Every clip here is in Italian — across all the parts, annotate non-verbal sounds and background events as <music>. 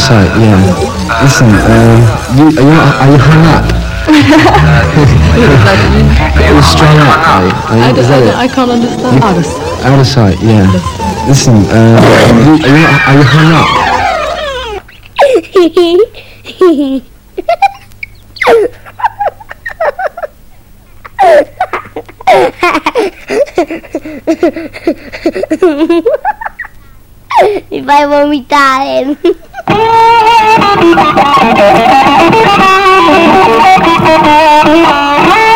sight, yeah. Listen, uh, you, are, you, are you hung up? <laughs> You're strung up, are you? Are you, I, is that it? I, I can't understand. Out of sight. Out of sight, yeah. Listen, uh, you, are, you, are you hung up? <laughs> Mi fai vomitare. <laughs> I'm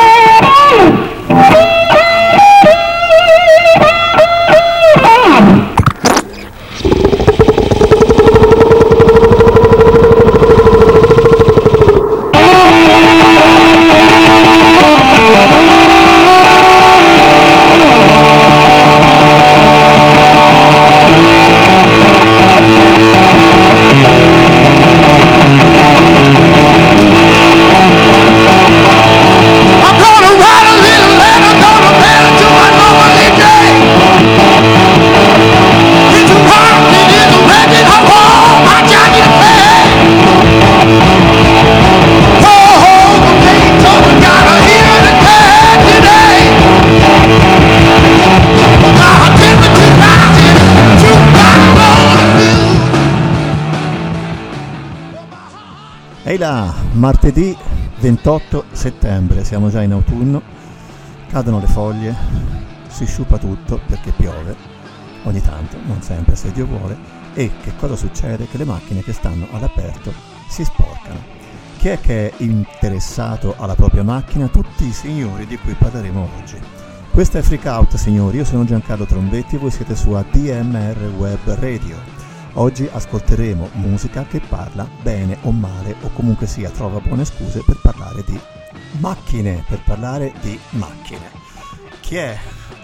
Ehi là, martedì 28 settembre, siamo già in autunno, cadono le foglie, si sciupa tutto perché piove, ogni tanto, non sempre se Dio vuole, e che cosa succede? Che le macchine che stanno all'aperto si sporcano. Chi è che è interessato alla propria macchina? Tutti i signori di cui parleremo oggi. Questo è Freak Out, signori, io sono Giancarlo Trombetti e voi siete su ADMR Web Radio. Oggi ascolteremo musica che parla bene o male o comunque sia trova buone scuse per parlare di macchine, per parlare di macchine. Chi è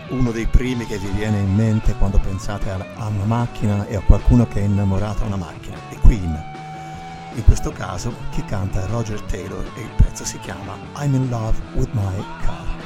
uno dei primi che vi viene in mente quando pensate a, una macchina e a qualcuno che è innamorato a una macchina? I Queen. In questo caso chi canta è Roger Taylor e il pezzo si chiama I'm in love with my car.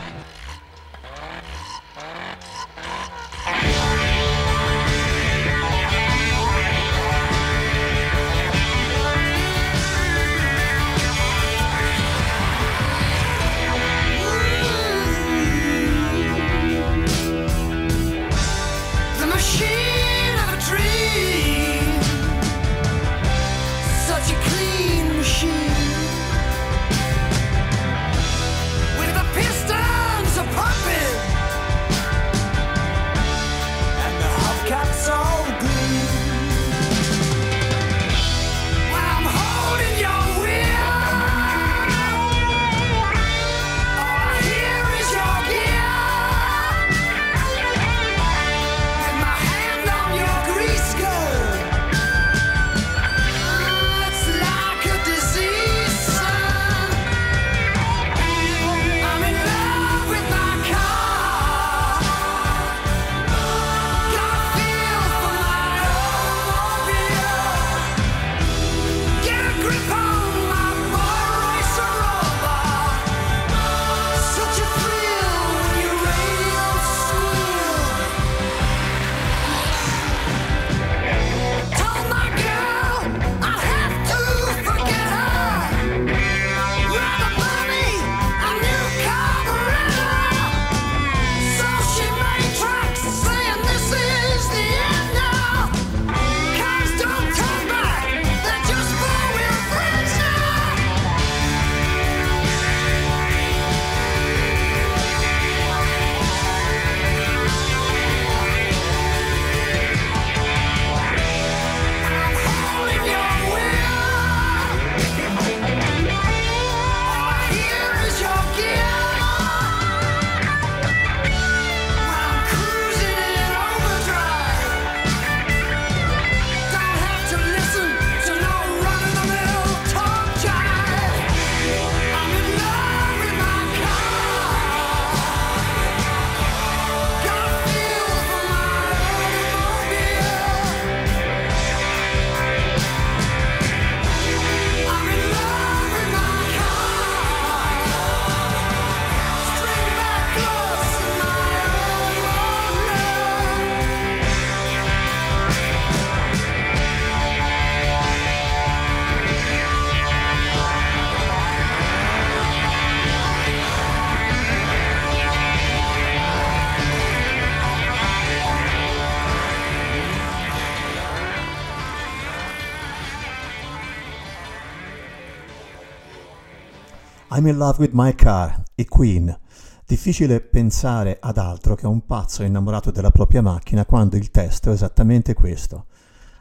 I'm in love with my car, i Queen. Difficile pensare ad altro che a un pazzo innamorato della propria macchina quando il testo è esattamente questo.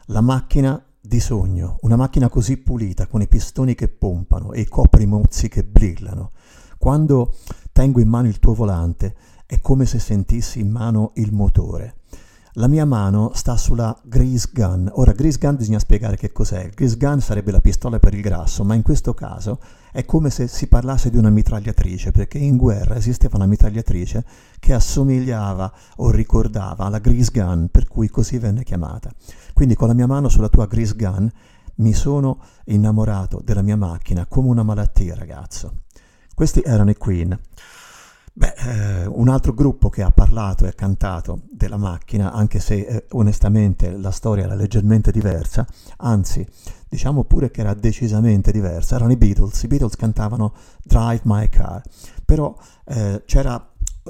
La macchina di sogno, una macchina così pulita, con i pistoni che pompano e i coprimozzi che brillano. Quando tengo in mano il tuo volante è come se sentissi in mano il motore. La mia mano sta sulla grease gun. Ora, grease gun bisogna spiegare che cos'è. Grease gun sarebbe la pistola per il grasso, ma in questo caso è come se si parlasse di una mitragliatrice, perché in guerra esisteva una mitragliatrice che assomigliava o ricordava la grease gun, per cui così venne chiamata. Quindi con la mia mano sulla tua grease gun mi sono innamorato della mia macchina come una malattia, ragazzo. Questi erano i Queen. Beh, eh, un altro gruppo che ha parlato e cantato della macchina, anche se eh, onestamente la storia era leggermente diversa, anzi, diciamo pure che era decisamente diversa, erano i Beatles. I Beatles cantavano Drive My Car, però eh, c'era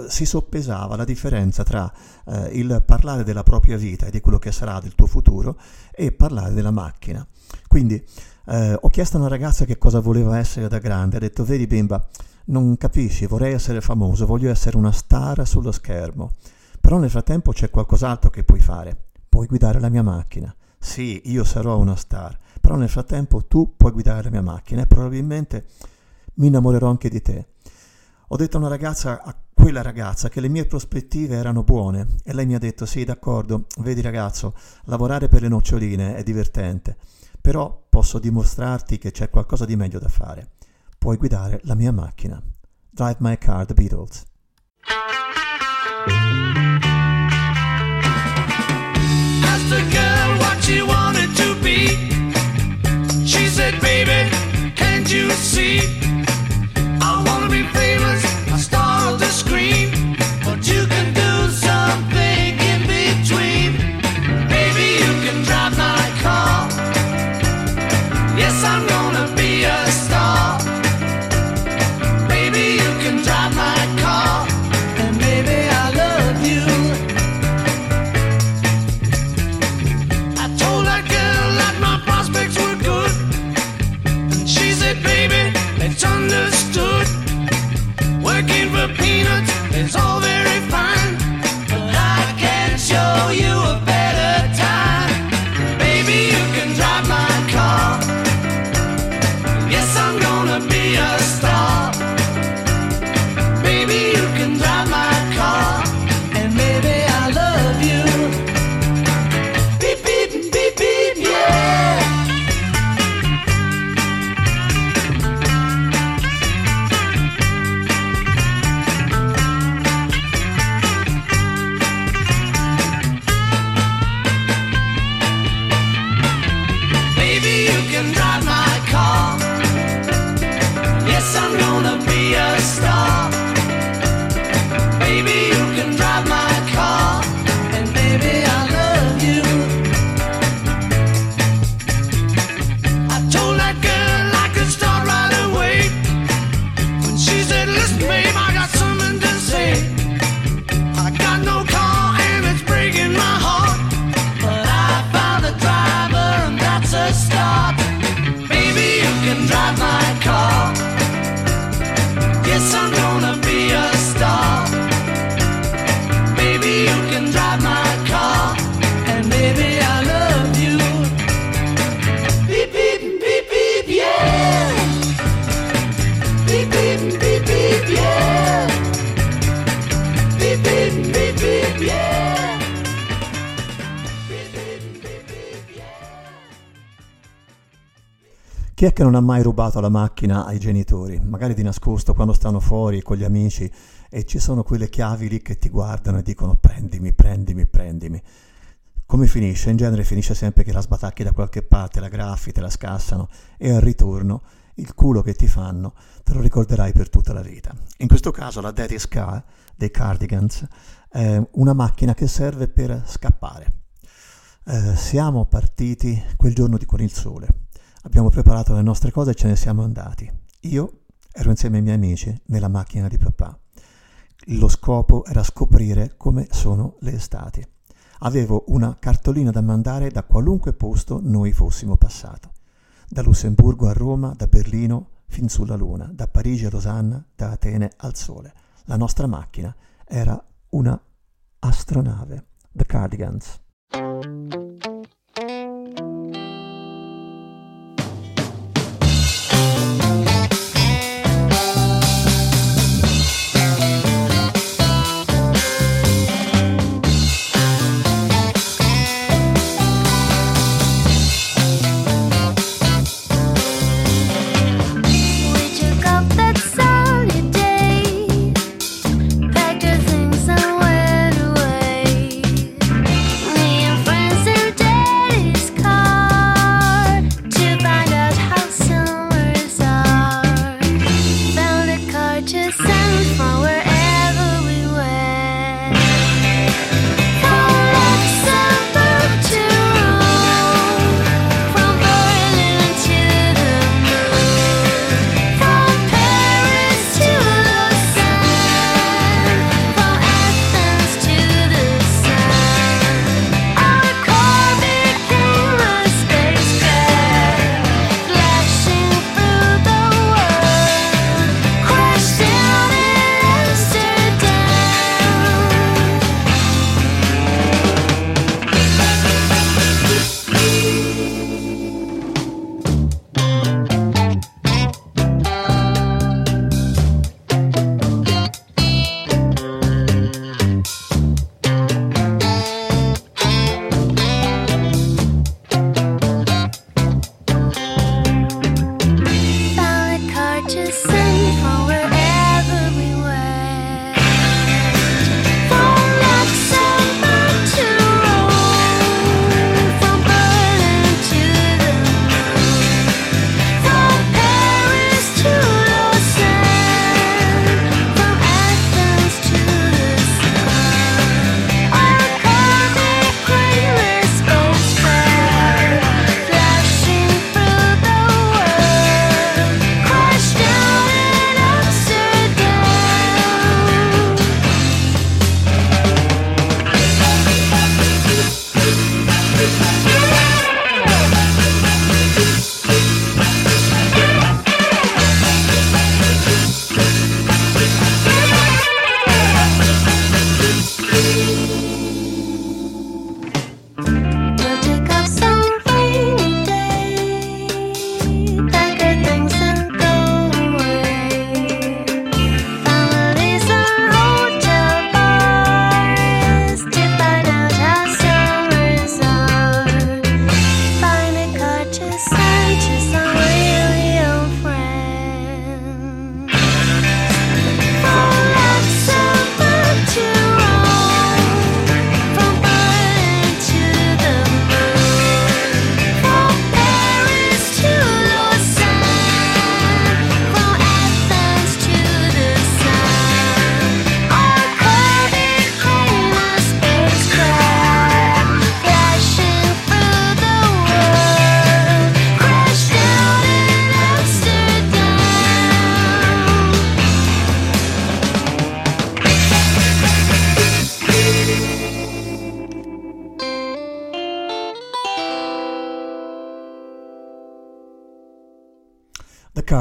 si soppesava la differenza tra eh, il parlare della propria vita e di quello che sarà del tuo futuro e parlare della macchina. Quindi eh, ho chiesto a una ragazza che cosa voleva essere da grande, ha detto vedi bimba, non capisci, vorrei essere famoso, voglio essere una star sullo schermo. Però nel frattempo c'è qualcos'altro che puoi fare. Puoi guidare la mia macchina. Sì, io sarò una star, però nel frattempo tu puoi guidare la mia macchina e probabilmente mi innamorerò anche di te. Ho detto a una ragazza, a quella ragazza, che le mie prospettive erano buone e lei mi ha detto sì, d'accordo, vedi ragazzo, lavorare per le noccioline è divertente, però posso dimostrarti che c'è qualcosa di meglio da fare puoi guidare la mia macchina. Drive My Car, The Beatles. Asked the girl what she wanted to be. She said, baby, can't you see? Che non ha mai rubato la macchina ai genitori? Magari di nascosto quando stanno fuori con gli amici e ci sono quelle chiavi lì che ti guardano e dicono prendimi, prendimi, prendimi. Come finisce? In genere finisce sempre che la sbatacchi da qualche parte, la graffi, te la scassano e al ritorno il culo che ti fanno te lo ricorderai per tutta la vita. In questo caso la Daddy's Car dei Cardigans è una macchina che serve per scappare. Eh, siamo partiti quel giorno di con il sole. Abbiamo preparato le nostre cose e ce ne siamo andati. Io ero insieme ai miei amici nella macchina di papà. Lo scopo era scoprire come sono le estati. Avevo una cartolina da mandare da qualunque posto noi fossimo passato. Da Lussemburgo a Roma, da Berlino fin sulla Luna, da Parigi a Losanna, da Atene al Sole. La nostra macchina era una astronave. The Cardigans.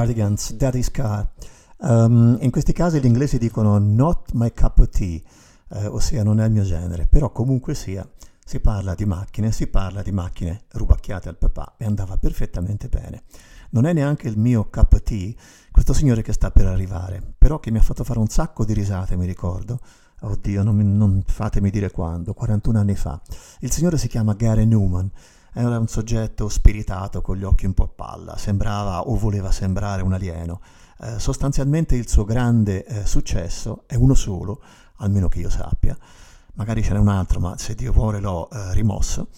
Cardigans, Daddy's Car. Um, in questi casi gli inglesi dicono not my cup of tea, eh, ossia non è il mio genere, però comunque sia si parla di macchine, si parla di macchine rubacchiate al papà e andava perfettamente bene. Non è neanche il mio cup of tea questo signore che sta per arrivare, però che mi ha fatto fare un sacco di risate, mi ricordo. Oddio, non, non fatemi dire quando, 41 anni fa. Il signore si chiama Gary Newman, era un soggetto spiritato con gli occhi un po' a palla, sembrava o voleva sembrare un alieno. Eh, sostanzialmente il suo grande eh, successo è uno solo, almeno che io sappia, magari ce n'è un altro, ma se Dio vuole l'ho eh, rimosso,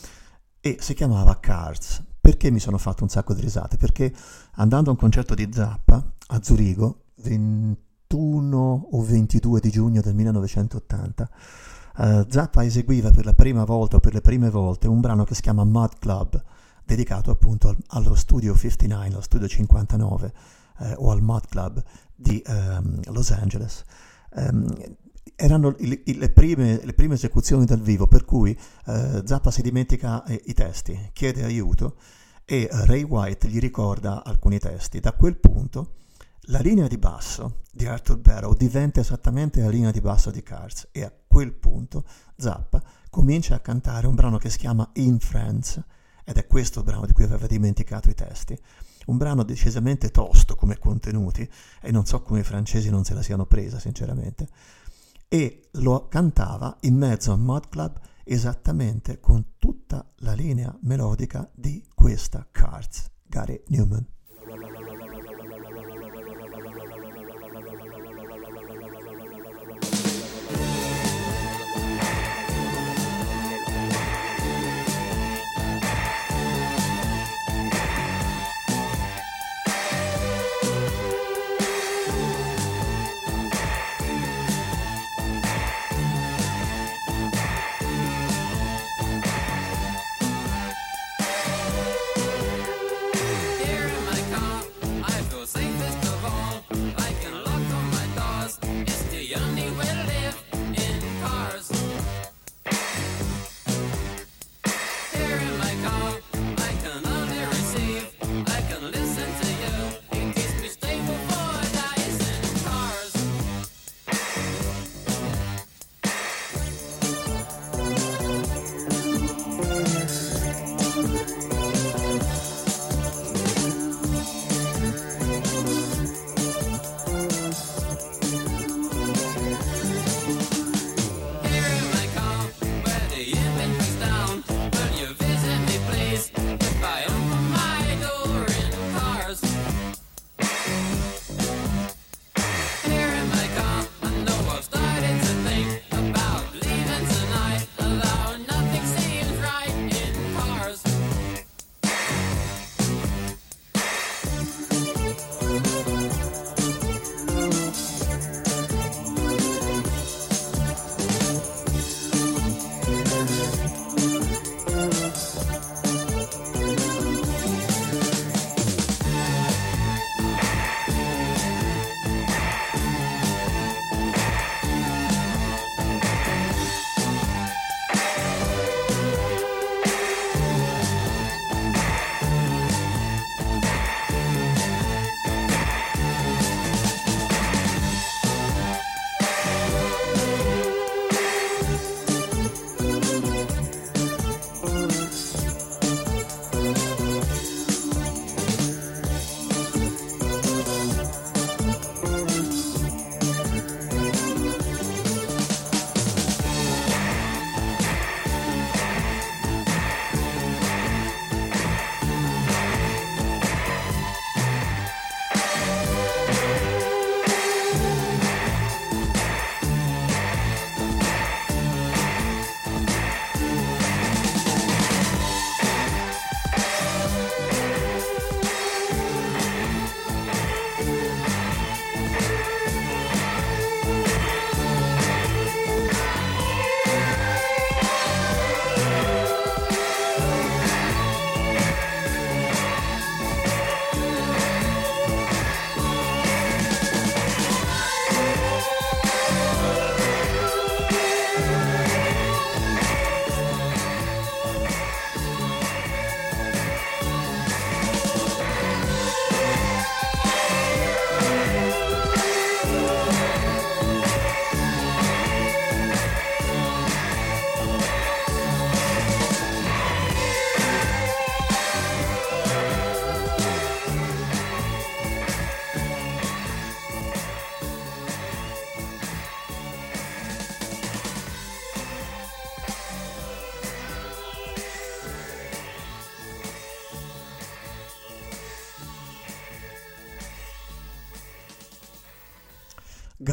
e si chiamava Cards. Perché mi sono fatto un sacco di risate? Perché andando a un concerto di Zappa a Zurigo, 21 o 22 di giugno del 1980, eh, Zappa eseguiva per la prima volta o per le prime volte un brano che si chiama Mud Club, dedicato appunto al- allo studio 59, allo studio 59 eh, o al Mud Club di ehm, Los Angeles. Ehm, erano le, prime, le prime esecuzioni dal vivo, per cui eh, Zappa si dimentica eh, i testi, chiede aiuto e eh, Ray White gli ricorda alcuni testi. Da quel punto la linea di basso di Arthur Barrow diventa esattamente la linea di basso di Cars e quel punto Zappa comincia a cantare un brano che si chiama In Friends ed è questo brano di cui aveva dimenticato i testi. Un brano decisamente tosto come contenuti e non so come i francesi non se la siano presa sinceramente e lo cantava in mezzo a Mod Club esattamente con tutta la linea melodica di questa Cards, Gary Newman.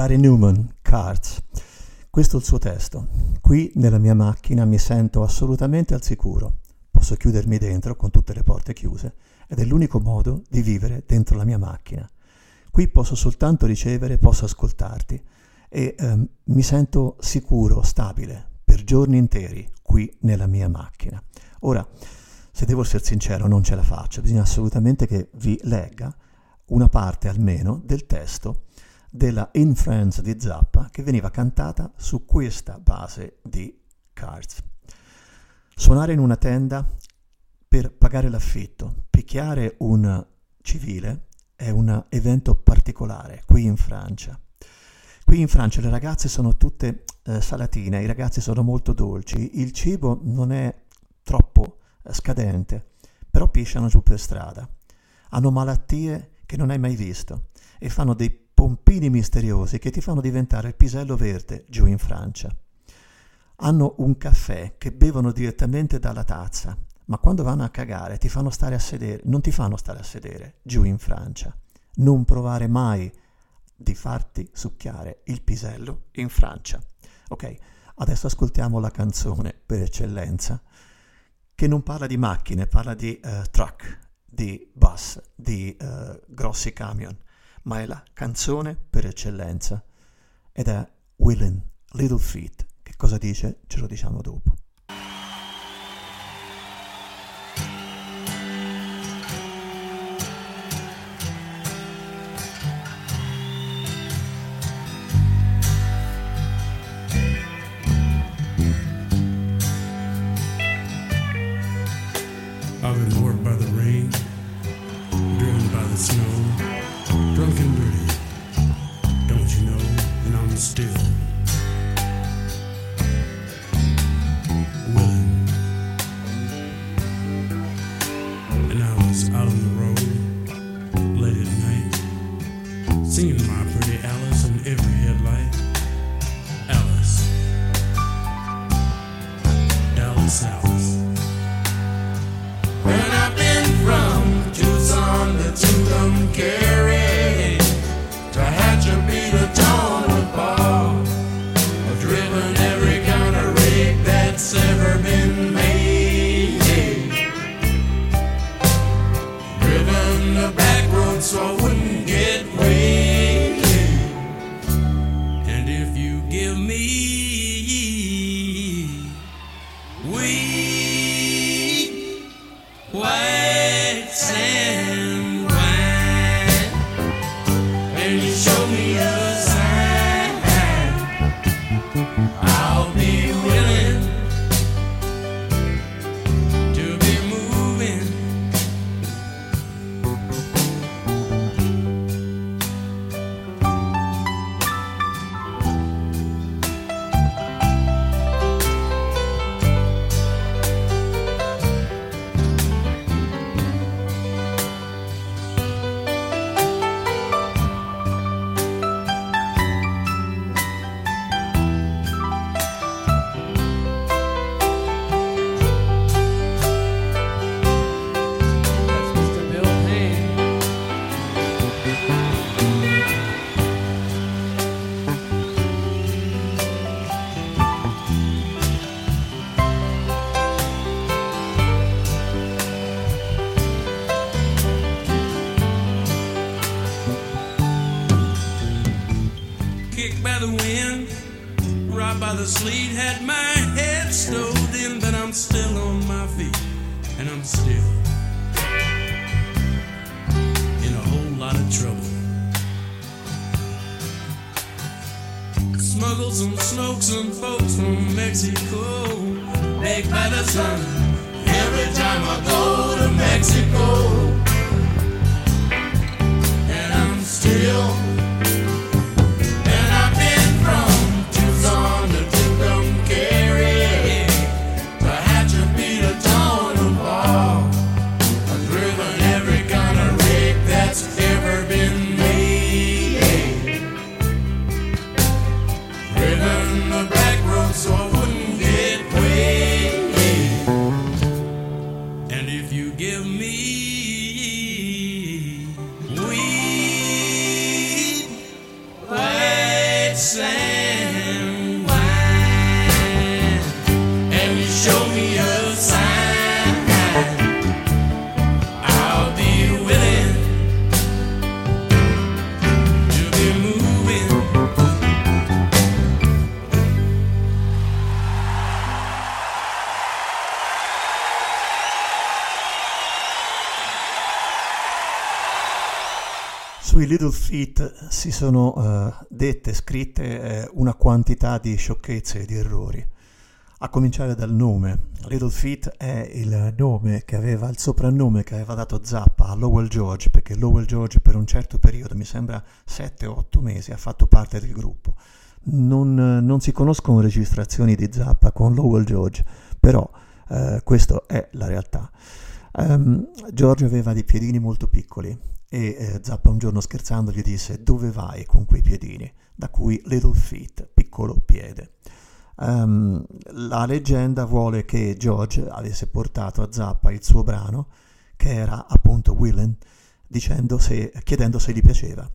Gary Newman, Cards. Questo è il suo testo. Qui nella mia macchina mi sento assolutamente al sicuro. Posso chiudermi dentro con tutte le porte chiuse ed è l'unico modo di vivere dentro la mia macchina. Qui posso soltanto ricevere, posso ascoltarti e ehm, mi sento sicuro, stabile, per giorni interi qui nella mia macchina. Ora, se devo essere sincero, non ce la faccio, bisogna assolutamente che vi legga una parte almeno del testo della In Friends di Zappa che veniva cantata su questa base di Cards. Suonare in una tenda per pagare l'affitto. Picchiare un civile è un evento particolare qui in Francia. Qui in Francia le ragazze sono tutte eh, salatine, i ragazzi sono molto dolci, il cibo non è troppo eh, scadente, però pisciano giù per strada. Hanno malattie che non hai mai visto e fanno dei pompini misteriosi che ti fanno diventare il pisello verde giù in Francia. Hanno un caffè che bevono direttamente dalla tazza, ma quando vanno a cagare ti fanno stare a sedere, non ti fanno stare a sedere giù in Francia. Non provare mai di farti succhiare il pisello in Francia. Ok, adesso ascoltiamo la canzone per eccellenza che non parla di macchine, parla di eh, truck, di bus, di eh, grossi camion, ma è la canzone per eccellenza ed è Willin' Little Feet. Che cosa dice? Ce lo diciamo dopo. Little Feet si sono eh, dette, scritte eh, una quantità di sciocchezze e di errori. A cominciare dal nome. Little Feat è il nome che aveva, il soprannome che aveva dato Zappa a Lowell George, perché Lowell George per un certo periodo, mi sembra 7-8 mesi, ha fatto parte del gruppo. Non, non si conoscono registrazioni di Zappa con Lowell George, però eh, questa è la realtà. Ehm, George aveva dei piedini molto piccoli e eh, Zappa un giorno scherzando gli disse dove vai con quei piedini? Da cui Little Feet, piccolo piede. Ehm, la leggenda vuole che George avesse portato a Zappa il suo brano, che era appunto dicendo se, chiedendo se gli piaceva.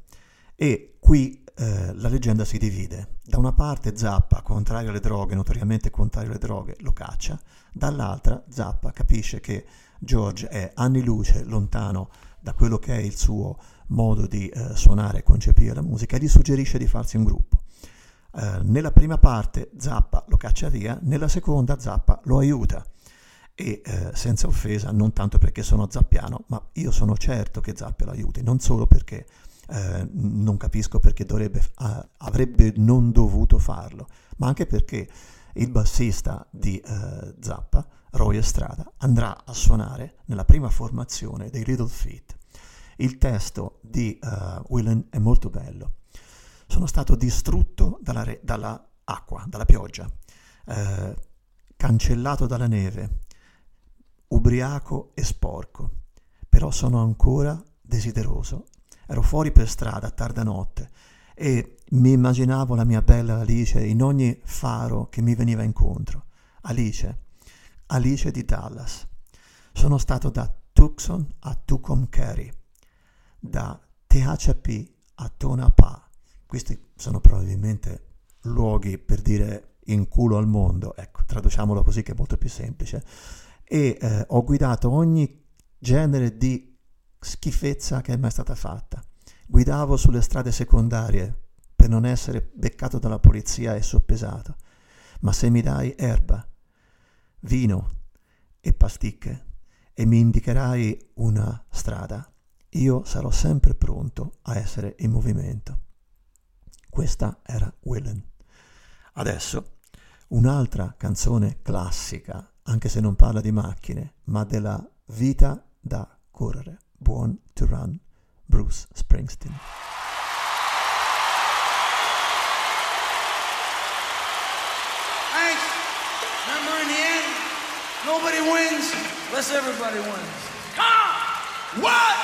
E qui eh, la leggenda si divide. Da una parte Zappa, contrario alle droghe, notoriamente contrario alle droghe, lo caccia, dall'altra Zappa capisce che George è anni luce lontano da quello che è il suo modo di eh, suonare e concepire la musica e gli suggerisce di farsi un gruppo. Eh, nella prima parte Zappa lo caccia via, nella seconda Zappa lo aiuta e eh, senza offesa, non tanto perché sono zappiano, ma io sono certo che Zappa lo aiuti, non solo perché eh, non capisco perché dovrebbe, ah, avrebbe non dovuto farlo, ma anche perché il bassista di eh, Zappa, Roy Estrada, andrà a suonare nella prima formazione dei Little Feet. Il testo di uh, Willen è molto bello. Sono stato distrutto dalla, re- dalla acqua, dalla pioggia, eh, cancellato dalla neve, ubriaco e sporco, però sono ancora desideroso. Ero fuori per strada a tarda notte e mi immaginavo la mia bella Alice in ogni faro che mi veniva incontro. Alice, Alice di Dallas. Sono stato da Tucson a Tucumcari, da THP a Tonapah. Questi sono probabilmente luoghi per dire in culo al mondo, ecco, traduciamolo così che è molto più semplice. E eh, ho guidato ogni genere di schifezza che è mai stata fatta. Guidavo sulle strade secondarie per non essere beccato dalla polizia e soppesato. Ma se mi dai erba, vino e pasticche e mi indicherai una strada, io sarò sempre pronto a essere in movimento. Questa era Willen. Adesso un'altra canzone classica, anche se non parla di macchine, ma della vita da correre. Born to Run, Bruce Springsteen. Thanks. Remember in the end, nobody wins unless everybody wins. Come! One time!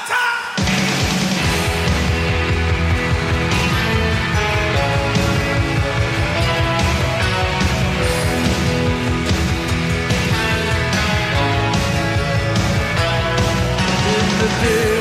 In the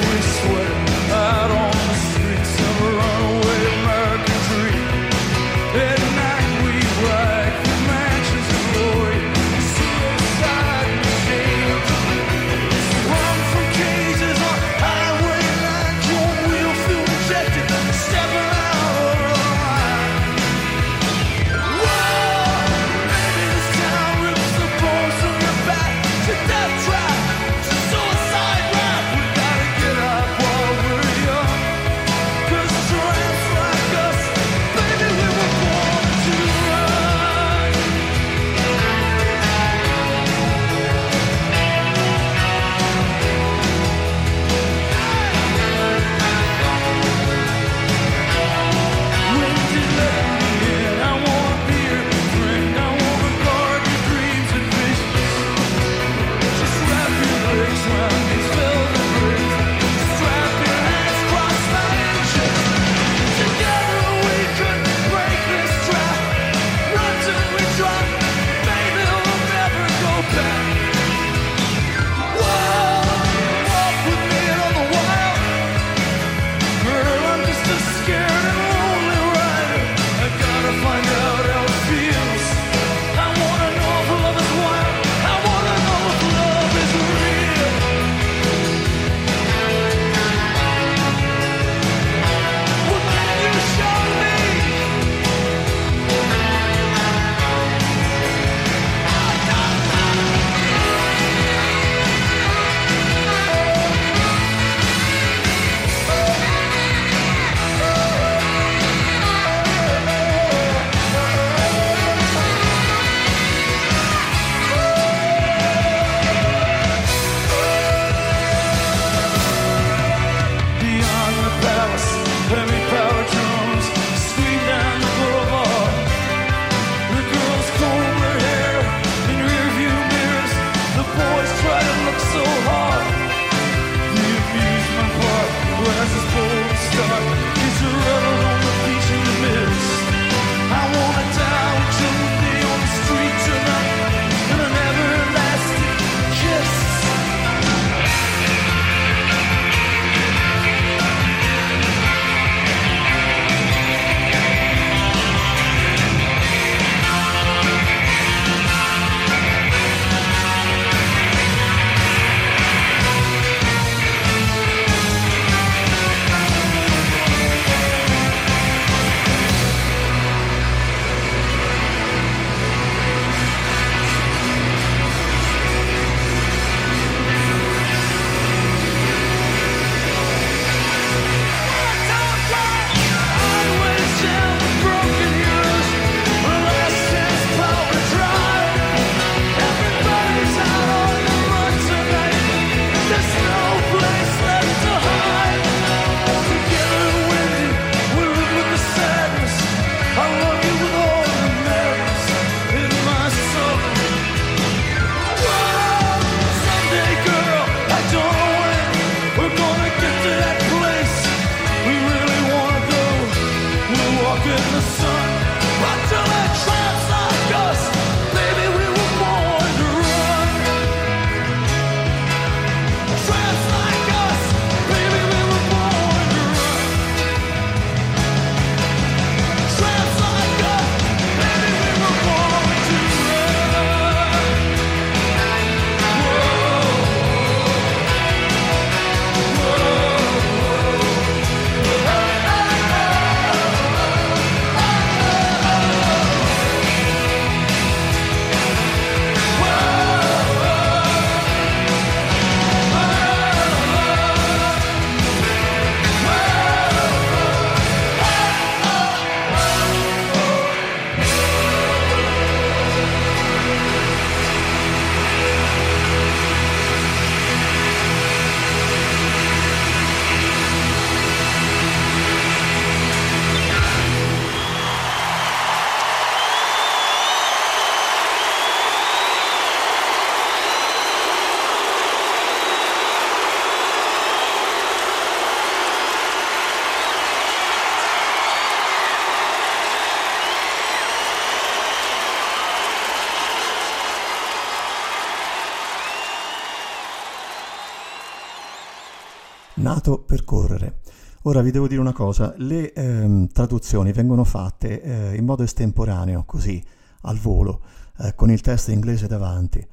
Nato per correre. Ora vi devo dire una cosa, le ehm, traduzioni vengono fatte eh, in modo estemporaneo, così, al volo, eh, con il testo inglese davanti.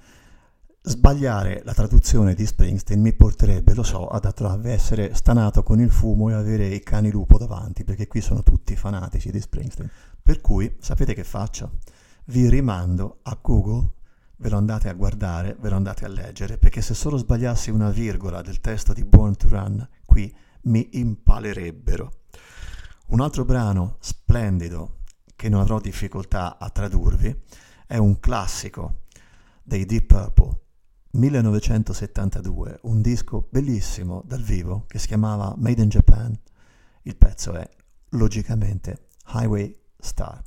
Sbagliare la traduzione di Springsteen mi porterebbe, lo so, ad essere stanato con il fumo e avere i cani lupo davanti, perché qui sono tutti fanatici di Springsteen. Per cui, sapete che faccio? Vi rimando a Google, ve lo andate a guardare, ve lo andate a leggere, perché se solo sbagliassi una virgola del testo di Born to Run, qui mi impalerebbero. Un altro brano splendido che non avrò difficoltà a tradurvi è un classico dei Deep Purple 1972, un disco bellissimo dal vivo che si chiamava Made in Japan. Il pezzo è logicamente Highway Star.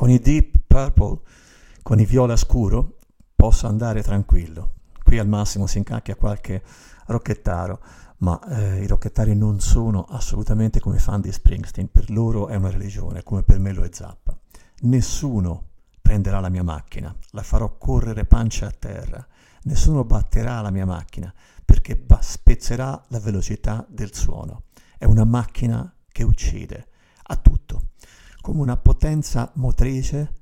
Con i Deep Purple, con i viola scuro, posso andare tranquillo. Qui al massimo si incacchia qualche rocchettaro, ma eh, i rocchettari non sono assolutamente come fan di Springsteen, per loro è una religione, come per me lo è Zappa. Nessuno prenderà la mia macchina, la farò correre pancia a terra, nessuno batterà la mia macchina perché ba- spezzerà la velocità del suono. È una macchina che uccide, ha tutto, come una potenza motrice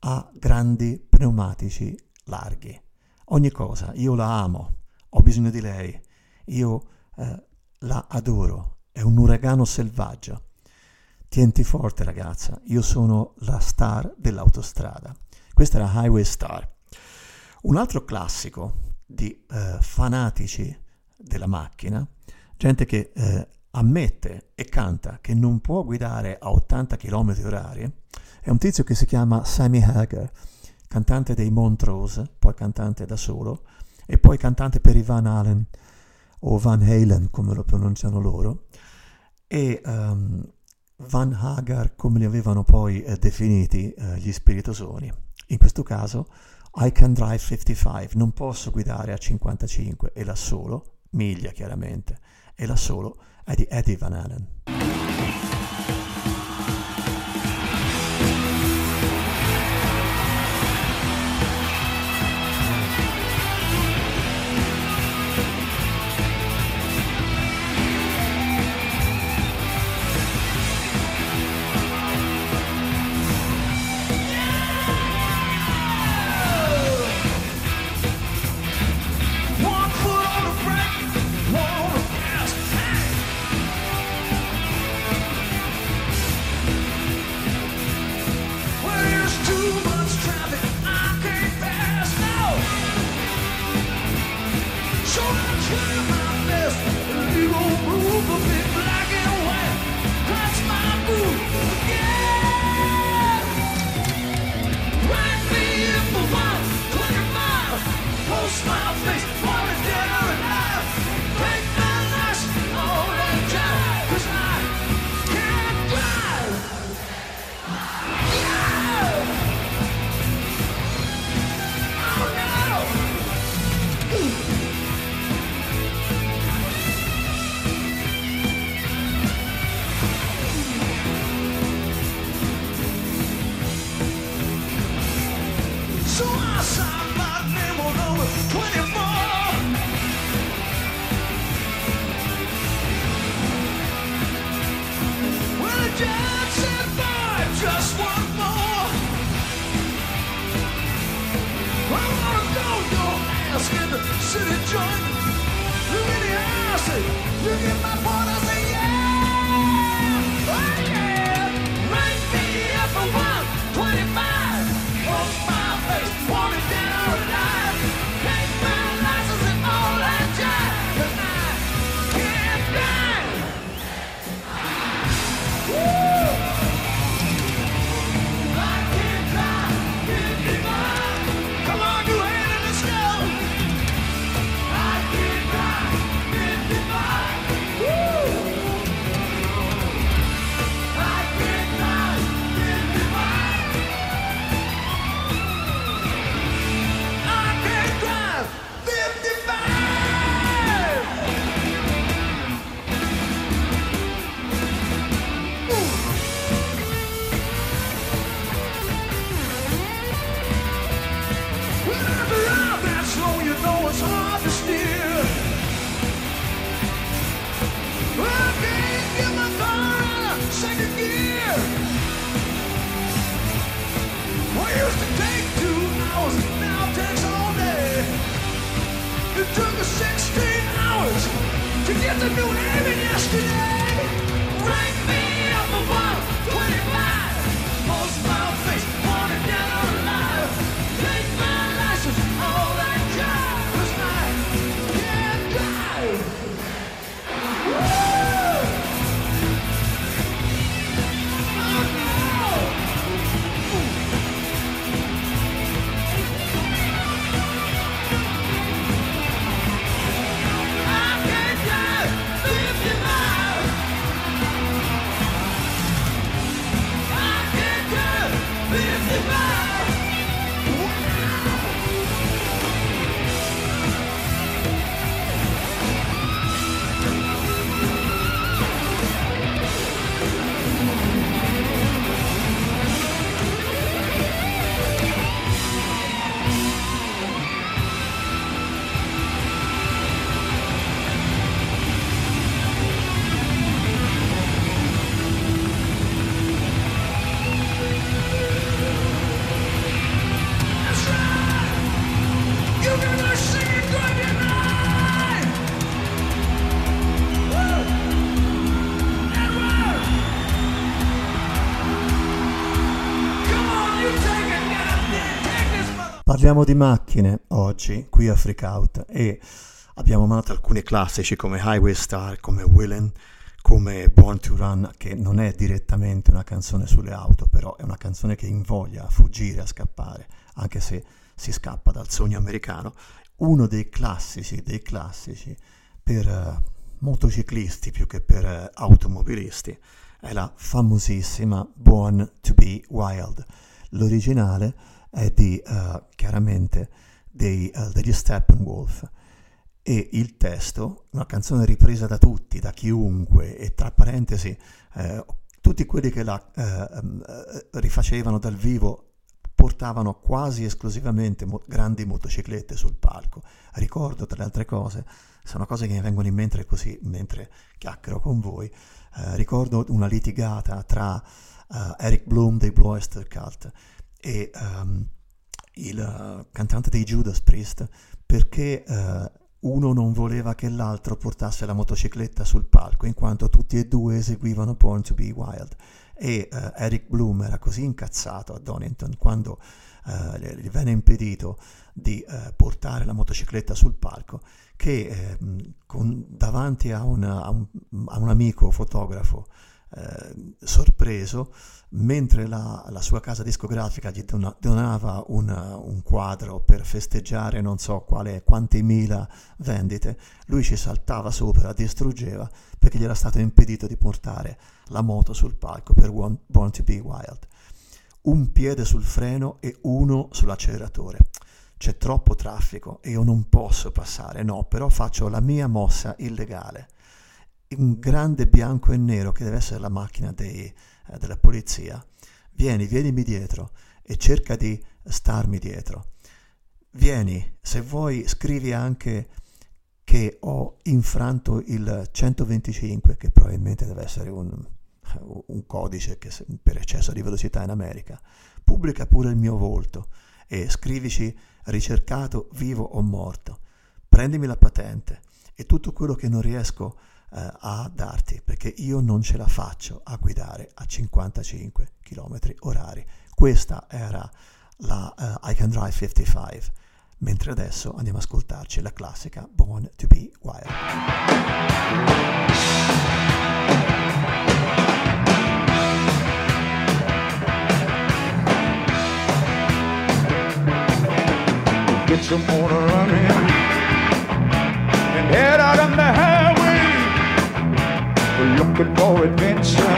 ha grandi pneumatici larghi. Ogni cosa, io la amo, ho bisogno di lei, io eh, la adoro, è un uragano selvaggio. Tienti forte ragazza, io sono la star dell'autostrada. Questa era Highway Star. Un altro classico di eh, fanatici della macchina, gente che eh, ammette e canta che non può guidare a 80 km orari, è un tizio che si chiama Sammy Hagar, cantante dei Montrose, poi cantante da solo, e poi cantante per i Van Halen o Van Halen come lo pronunciano loro, e ehm, Van Hagar come li avevano poi eh, definiti eh, gli spiritosoni. In questo caso I can drive 55, non posso guidare a 55 e la solo, miglia chiaramente, e la solo è di Eddie Van Halen. Parliamo di macchine oggi qui a Freakout e abbiamo amato alcuni classici come Highway Star, come Willin, come Born to Run, che non è direttamente una canzone sulle auto, però è una canzone che invoglia a fuggire, a scappare, anche se si scappa dal sogno americano. Uno dei classici, dei classici per eh, motociclisti più che per eh, automobilisti è la famosissima Born to be Wild. L'originale è di eh, chiaramente dei, eh, degli Steppenwolf e il testo, una canzone ripresa da tutti, da chiunque e tra parentesi eh, tutti quelli che la eh, ehm, eh, rifacevano dal vivo portavano quasi esclusivamente mo- grandi motociclette sul palco. Ricordo tra le altre cose, sono cose che mi vengono in mente così mentre chiacchiero con voi, eh, ricordo una litigata tra Eric Bloom dei Blue Oyster Cult e ehm, il eh, cantante dei Judas Priest perché eh, uno non voleva che l'altro portasse la motocicletta sul palco in quanto tutti e due eseguivano Born to be Wild. E eh, Eric Bloom era così incazzato a Donington quando eh, gli- venne impedito di eh, portare la motocicletta sul palco che eh, mh, con- davanti a, un- a un, a un amico fotografo eh, sorpreso mentre la, la sua casa discografica gli dona- donava una- un quadro per festeggiare non so quale, quante mila vendite, lui ci saltava sopra, distruggeva perché gli era stato impedito di portare la moto sul palco per Born, Born to be Wild. Un piede sul freno e uno sull'acceleratore. C'è troppo traffico e io non posso passare, no, però faccio la mia mossa illegale un grande bianco e nero che deve essere la macchina dei- eh, della polizia. Vieni, vienimi dietro e cerca di starmi dietro. Vieni, se vuoi scrivi anche che ho infranto il 125, che probabilmente deve essere un, un codice se- per eccesso di velocità in America. Pubblica pure il mio volto e scrivici ricercato vivo o morto. Prendimi la patente e tutto quello che non riesco eh, a darti perché io non ce la faccio a guidare a 55 km orari. Questa era la eh, I Can Drive 55, mentre adesso andiamo a ascoltarci la classica Born to be Wild. get some motor running and head out on the highway. Looking for adventure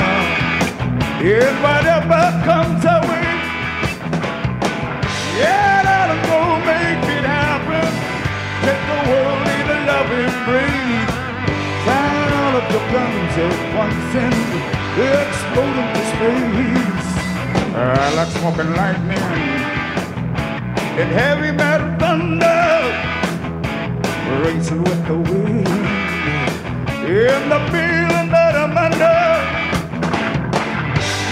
in whatever comes our way. Yeah, that'll go make it happen. Take the world in a loving breeze. Fire all of the guns at once and explode into space. I like smoking lightning and heavy metal thunder racing with the wind in the feeling I'm under.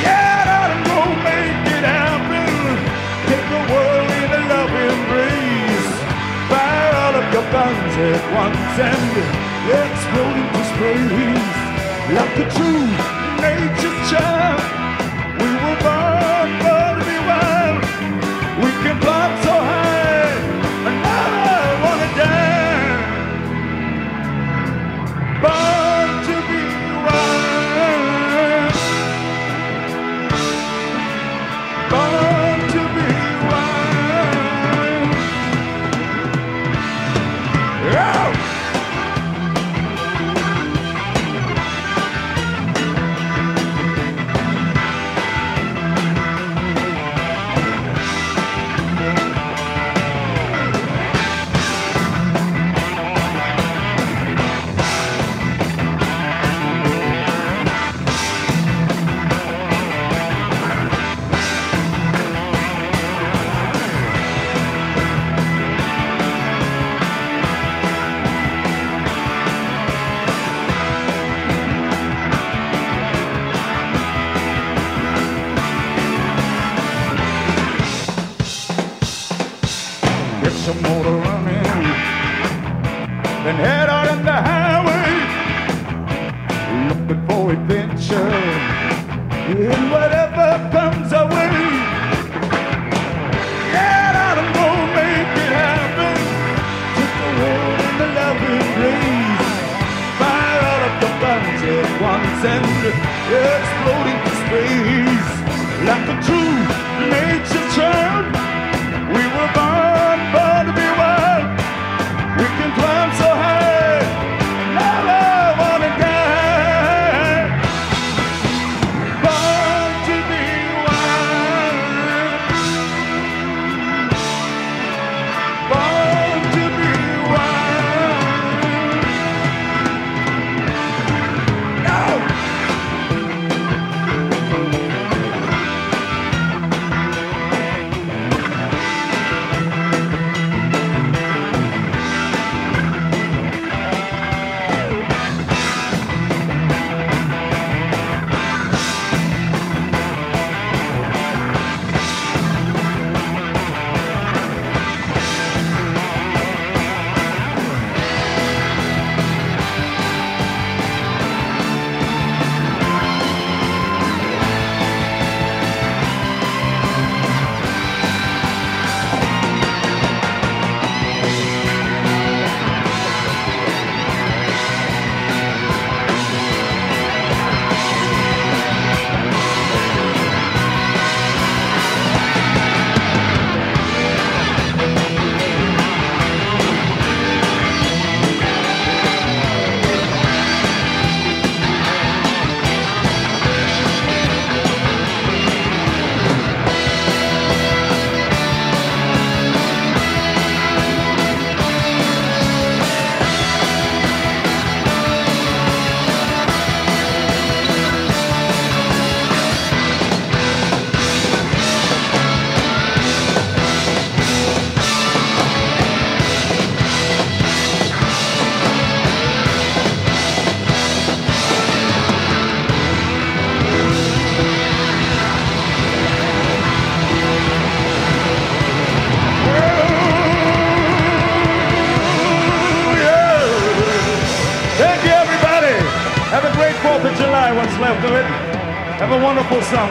Yeah, go make it happen. Take the world in a loving breeze. Fire all of your guns at once and explode into space like a true nature's child.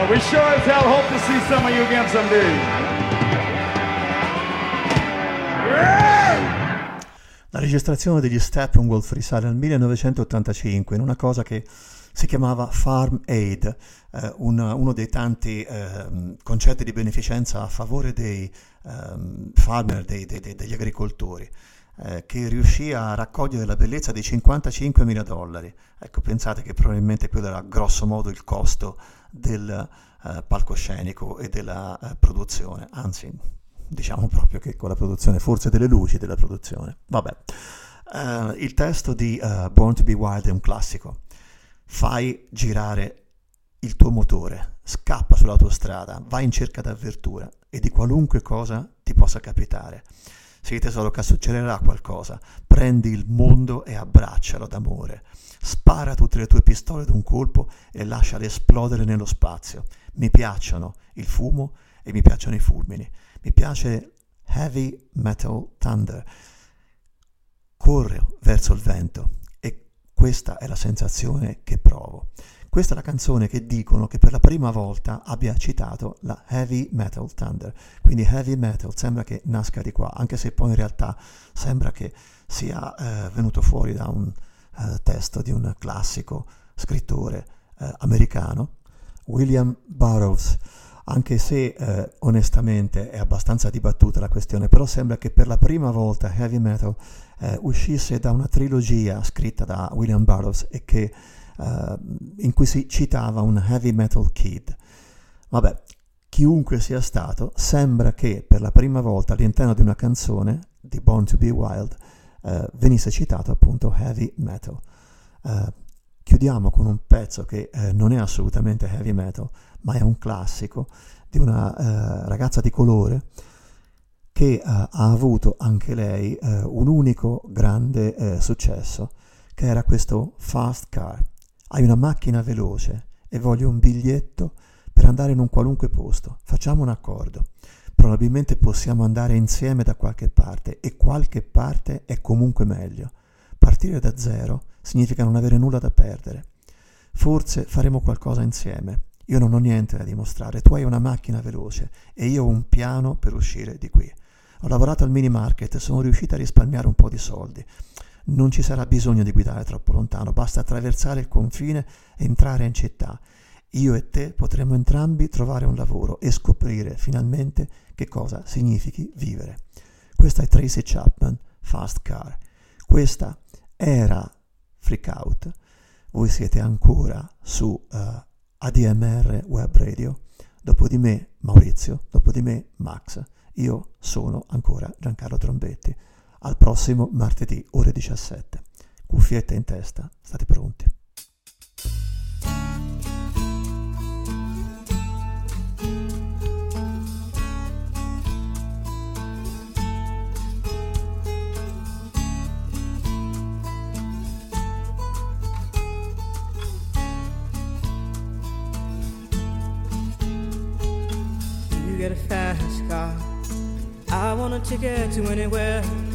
Summer. We sure as hell hope to see some of you again someday. La registrazione degli Steppenwolf risale al 1985 in una cosa che si chiamava Farm Aid, eh, un- uno dei tanti ehm, concetti di beneficenza a favore dei ehm, farmer, dei- dei- degli agricoltori, eh, che riuscì a raccogliere la bellezza di 55 mila dollari. Ecco, pensate che probabilmente quello era grosso modo il costo del eh, palcoscenico e della eh, produzione, anzi diciamo proprio che con la produzione, forse delle luci della produzione. Vabbè, Eh, il testo di eh, Born to be Wild è un classico. Fai girare il tuo motore, scappa sull'autostrada, vai in cerca d'avventura e di qualunque cosa ti possa capitare. Sii tesoro che succederà qualcosa, prendi il mondo e abbraccialo d'amore. Spara tutte le tue pistole d'un colpo e lasciale esplodere nello spazio. Mi piacciono il fumo e mi piacciono i fulmini. Mi piace Heavy Metal Thunder. Corro verso il vento e questa è la sensazione che provo. Questa è la canzone che dicono che per la prima volta abbia citato la Heavy Metal Thunder. Quindi Heavy Metal sembra che nasca di qua, anche se poi in realtà sembra che sia eh, venuto fuori da un eh, testo di un classico scrittore eh, americano, William Burroughs. Anche se eh, onestamente è abbastanza dibattuta la questione, però sembra che per la prima volta Heavy Metal eh, uscisse da una trilogia scritta da William Burroughs e che, eh, in cui si citava un Heavy Metal Kid. Vabbè, chiunque sia stato, sembra che per la prima volta all'interno di una canzone di Born to be Wild eh, venisse citato appunto Heavy Metal. Eh, chiudiamo con un pezzo che eh, non è assolutamente heavy metal, ma è un classico di una eh, ragazza di colore che eh, ha avuto anche lei un unico grande successo, che era questo Fast Car. Hai una macchina veloce e voglio un biglietto per andare in un qualunque posto. Facciamo un accordo. Probabilmente possiamo andare insieme da qualche parte e qualche parte è comunque meglio. Partire da zero significa non avere nulla da perdere. Forse faremo qualcosa insieme. Io non ho niente da dimostrare, tu hai una macchina veloce e io ho un piano per uscire di qui. Ho lavorato al mini market e sono riuscito a risparmiare un po' di soldi. Non ci sarà bisogno di guidare troppo lontano, basta attraversare il confine e entrare in città. Io e te potremo entrambi trovare un lavoro e scoprire finalmente che cosa significhi vivere. Questa è Tracy Chapman, Fast Car. Questa era Freak Out. Voi siete ancora su eh, ADMR Web Radio. Dopo di me Maurizio, dopo di me Max. Io sono ancora Giancarlo Trombetti. Al prossimo martedì, ore 17. Cuffiette in testa, state pronti. You get a fast car. I want a ticket to anywhere.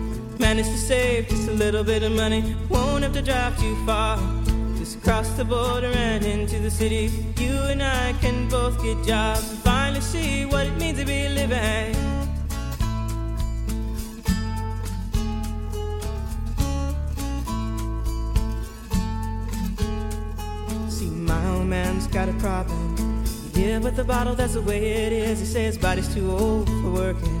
Managed to save just a little bit of money. Won't have to drive too far. Just cross the border and into the city. You and I can both get jobs and finally see what it means to be living. See, my old man's got a problem. Yeah, but the bottle, that's the way it is. He says body's too old for working.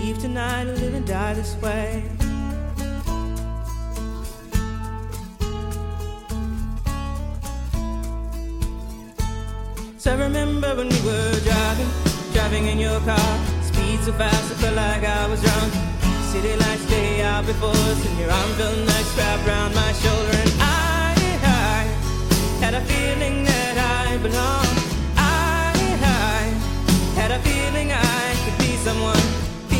Leave tonight and live and die this way. So I remember when we were driving, driving in your car. Speed so fast, I felt like I was drunk. City lights day out before us, and your arm felt nice wrapped around my shoulder. And I, I had a feeling that I belonged. I, I had a feeling I could be someone,